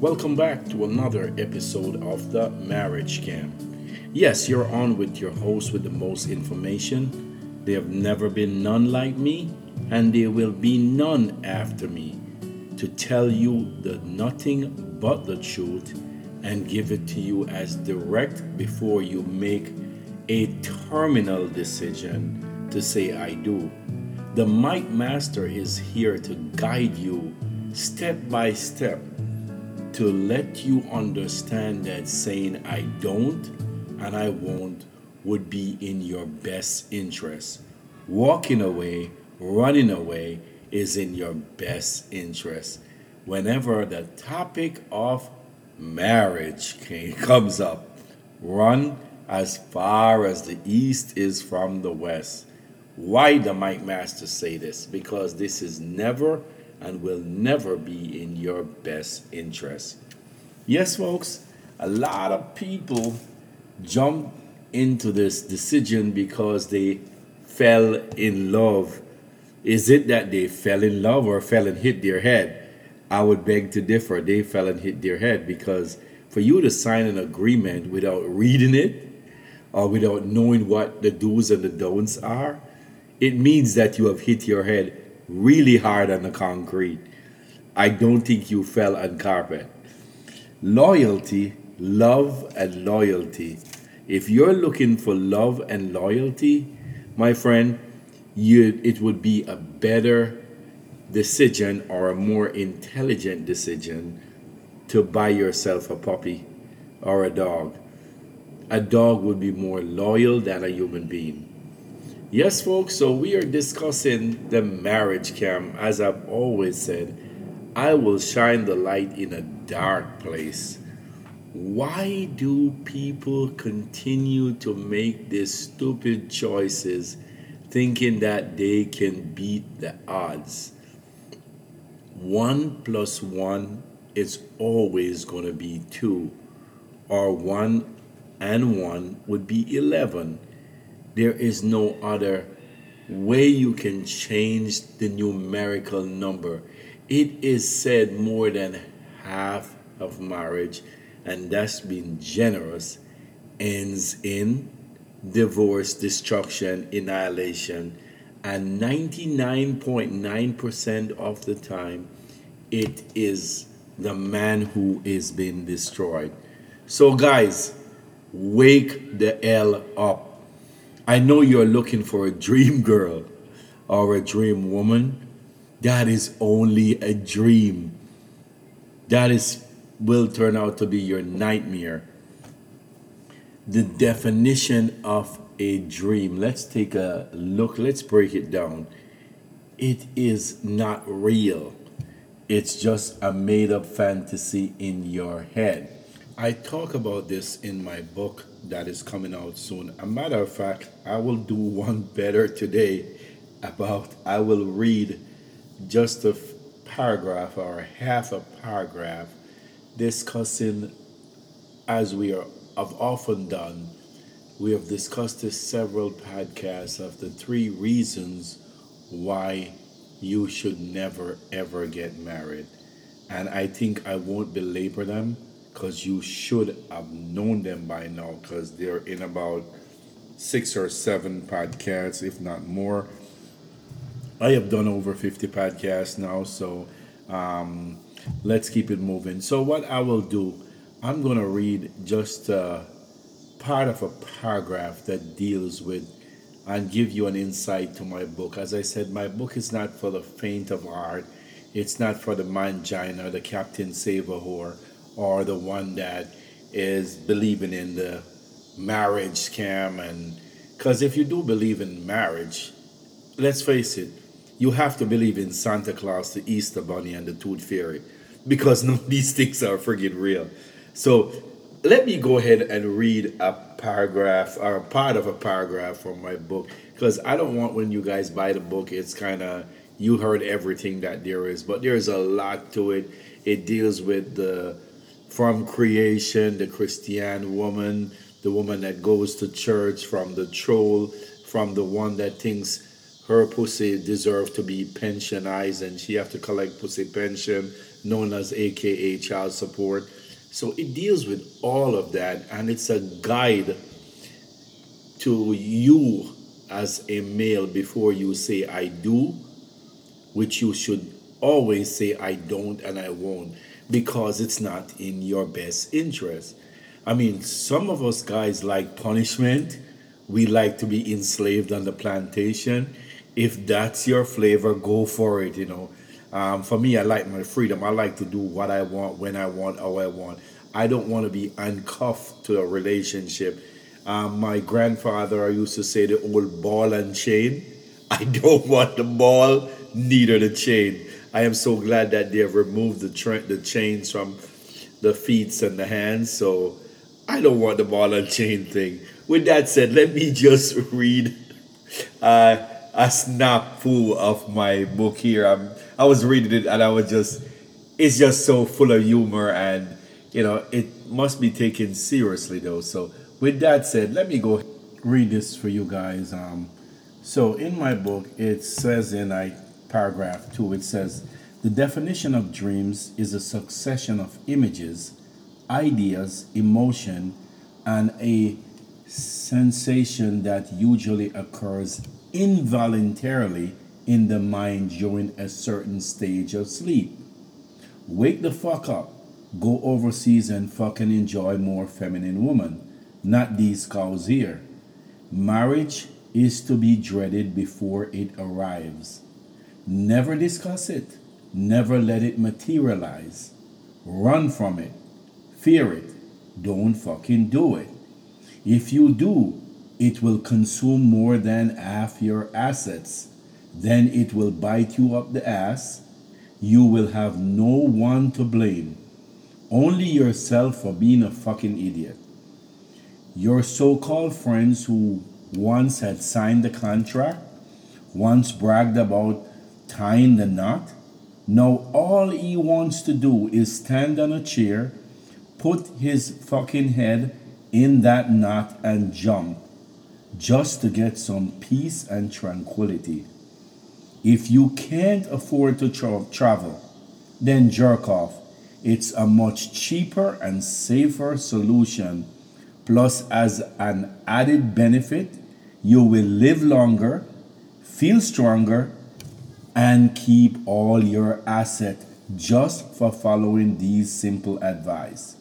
Welcome back to another episode of the Marriage Scam. Yes, you're on with your host with the most information. There have never been none like me, and there will be none after me to tell you the nothing but the truth and give it to you as direct before you make a terminal decision to say I do. The Mic Master is here to guide you step by step to let you understand that saying I don't and I won't would be in your best interest. Walking away, running away is in your best interest. Whenever the topic of marriage comes up, run as far as the east is from the west. Why the Mic Master say this? Because this is never and will never be in your best interest. Yes, folks, a lot of people jump into this decision because they fell in love. Is it that they fell in love or fell and hit their head? I would beg to differ. They fell and hit their head because for you to sign an agreement without reading it or without knowing what the do's and the don'ts are, it means that you have hit your head really hard on the concrete. I don't think you fell on carpet. Loyalty, love, and loyalty. If you're looking for love and loyalty, my friend, you it would be a better decision or a more intelligent decision to buy yourself a puppy or a dog. A dog would be more loyal than a human being. Yes, folks, so we are discussing the marriage scam. As I've always said, I will shine the light in a dark place. Why do people continue to make these stupid choices thinking that they can beat the odds? One plus one is always going to be two, or one and one would be 11 there is no other way you can change the numerical number. It is said more than half of marriage, and that's being generous, ends in divorce, destruction, annihilation, and 99.9% of the time, it is the man who is being destroyed. So, guys, wake the L up I know you're looking for a dream girl or a dream woman. That is only a dream. That is will turn out to be your nightmare. The definition of a dream. Let's take a look. Let's break it down. It is not real. It's just a made up fantasy in your head. I talk about this in my book that is coming out soon. A matter of fact, I will do one better today about I will read just a paragraph or half a paragraph discussing as we are have often done we have discussed this several podcasts of the three reasons why you should never ever get married and i think i won't belabor them because you should have known them by now because they're in about six or seven podcasts, if not more. I have done over 50 podcasts now, so um, let's keep it moving. So, what I will do, I'm going to read just a part of a paragraph that deals with and give you an insight to my book. As I said, my book is not for the faint of heart, it's not for the mangina, the Captain Save a Whore or the one that is believing in the marriage scam. And because if you do believe in marriage let's face it you have to believe in santa claus the easter bunny and the tooth fairy because none of these things are friggin' real. So let me go ahead and read a paragraph or a part of a paragraph from my book because i don't want when you guys buy the book it's kind of you heard everything that there is but there's a lot to it. It deals with the from creation, the Christian woman, the woman that goes to church, from the troll, from the one that thinks her pussy deserves to be pensionized and she have to collect pussy pension, known as AKA child support. So it deals with all of that and it's a guide to you as a male before you say I do, which you should always say I don't and I won't because it's not in your best interest. I mean, some of us guys like punishment. We like to be enslaved on the plantation. If that's your flavor, go for it, you know. Um, for me, I like my freedom. I like to do what I want, when I want, how I want. I don't want to be uncuffed to a relationship. Um, my grandfather used to say the old ball and chain. I don't want the ball, neither the chain. I am so glad that they have removed the tra- the chains from the feet and the hands. So I don't want the ball and chain thing. With that said, let me just read uh, a snafu of my book here. I'm, I was reading it and I was just, it's just so full of humor and, you know, it must be taken seriously though. So with that said, let me go read this for you guys. Um, so in my book, it says in I paragraph two, it says, the definition of dreams is a succession of images, ideas, emotion, and a sensation that usually occurs involuntarily in the mind during a certain stage of sleep. Wake the fuck up. Go overseas and fucking enjoy more feminine woman. Not these cows here. Marriage is to be dreaded before it arrives. Never discuss it. Never let it materialize. Run from it. Fear it. Don't fucking do it. If you do, it will consume more than half your assets. Then it will bite you up the ass. You will have no one to blame. Only yourself for being a fucking idiot. Your so called friends who once had signed the contract, once bragged about tying the knot, now all he wants to do is stand on a chair, put his fucking head in that knot and jump just to get some peace and tranquility. If you can't afford to tra- travel, then jerk off. It's a much cheaper and safer solution. Plus, as an added benefit, you will live longer, feel stronger, and keep all your asset just for following these simple advice.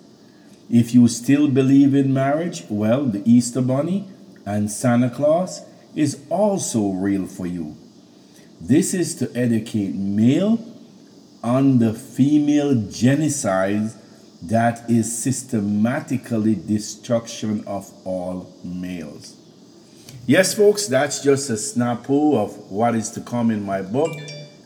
If you still believe in marriage, well, the Easter Bunny and Santa Claus is also real for you. This is to educate male on the female genocide that is systematically destruction of all males. Yes, folks, that's just a snafu of what is to come in my book,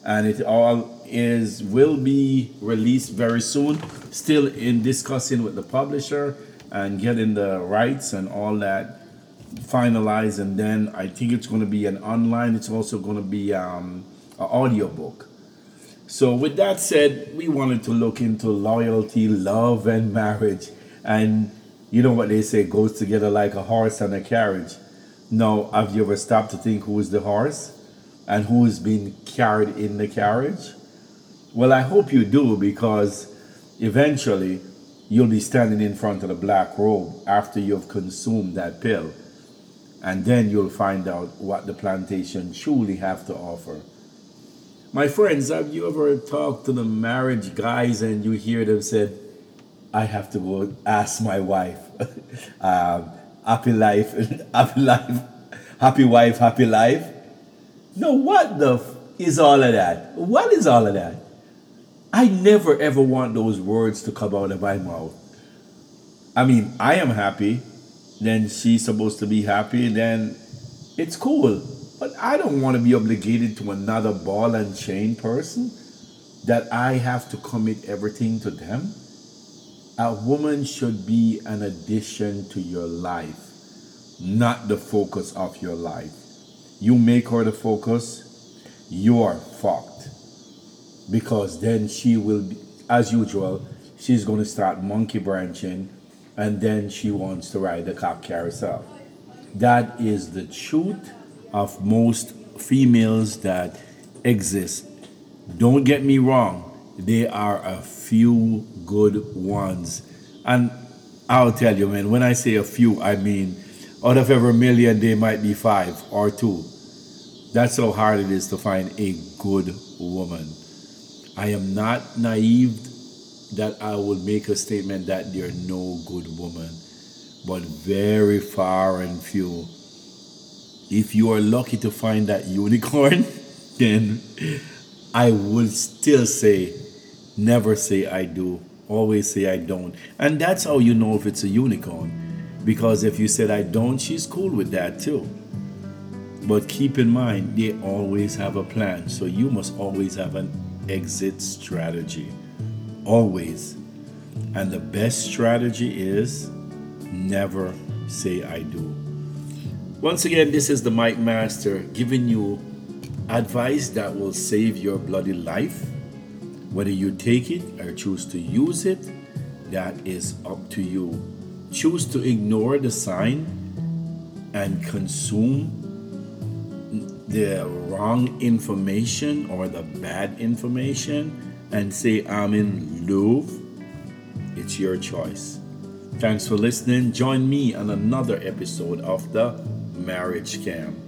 and it all is will be released very soon. Still in discussing with the publisher and getting the rights and all that finalized, and then I think it's going to be an online. It's also going to be um, an audio book. So with that said, we wanted to look into loyalty, love, and marriage, and you know what they say goes together like a horse and a carriage. Now, have you ever stopped to think who is the horse and who is being carried in the carriage? Well, I hope you do because eventually you'll be standing in front of the black robe after you've consumed that pill. And then you'll find out what the plantation truly have to offer. My friends, have you ever talked to the marriage guys and you hear them said, I have to go ask my wife. um, happy life, happy life, happy wife, happy life. No, what the f- is all of that? What is all of that? I never ever want those words to come out of my mouth. I mean, I am happy, then she's supposed to be happy, then it's cool. But I don't want to be obligated to another ball and chain person that I have to commit everything to them. A woman should be an addition to your life, not the focus of your life. You make her the focus, you are fucked. Because then she will be, as usual she's going to start monkey branching and then she wants to ride the cock carousel that is the truth of most females that exist. Don't get me wrong there are a few good ones. And I'll tell you, man, when I say a few, I mean out of every million, there might be five or two. That's how hard it is to find a good woman. I am not naive that I would make a statement that there are no good women, but very far and few. If you are lucky to find that unicorn, then I would still say, never say I do, always say I don't. And that's how you know if it's a unicorn. Because if you said I don't, she's cool with that too. But keep in mind, they always have a plan. So you must always have an exit strategy. Always. And the best strategy is never say I do. Once again, this is the Mike Master giving you advice that will save your bloody life. Whether you take it or choose to use it, that is up to you. Choose to ignore the sign and consume the wrong information or the bad information and say, I'm in love, it's your choice. Thanks for listening. Join me on another episode of the Marriage Scam.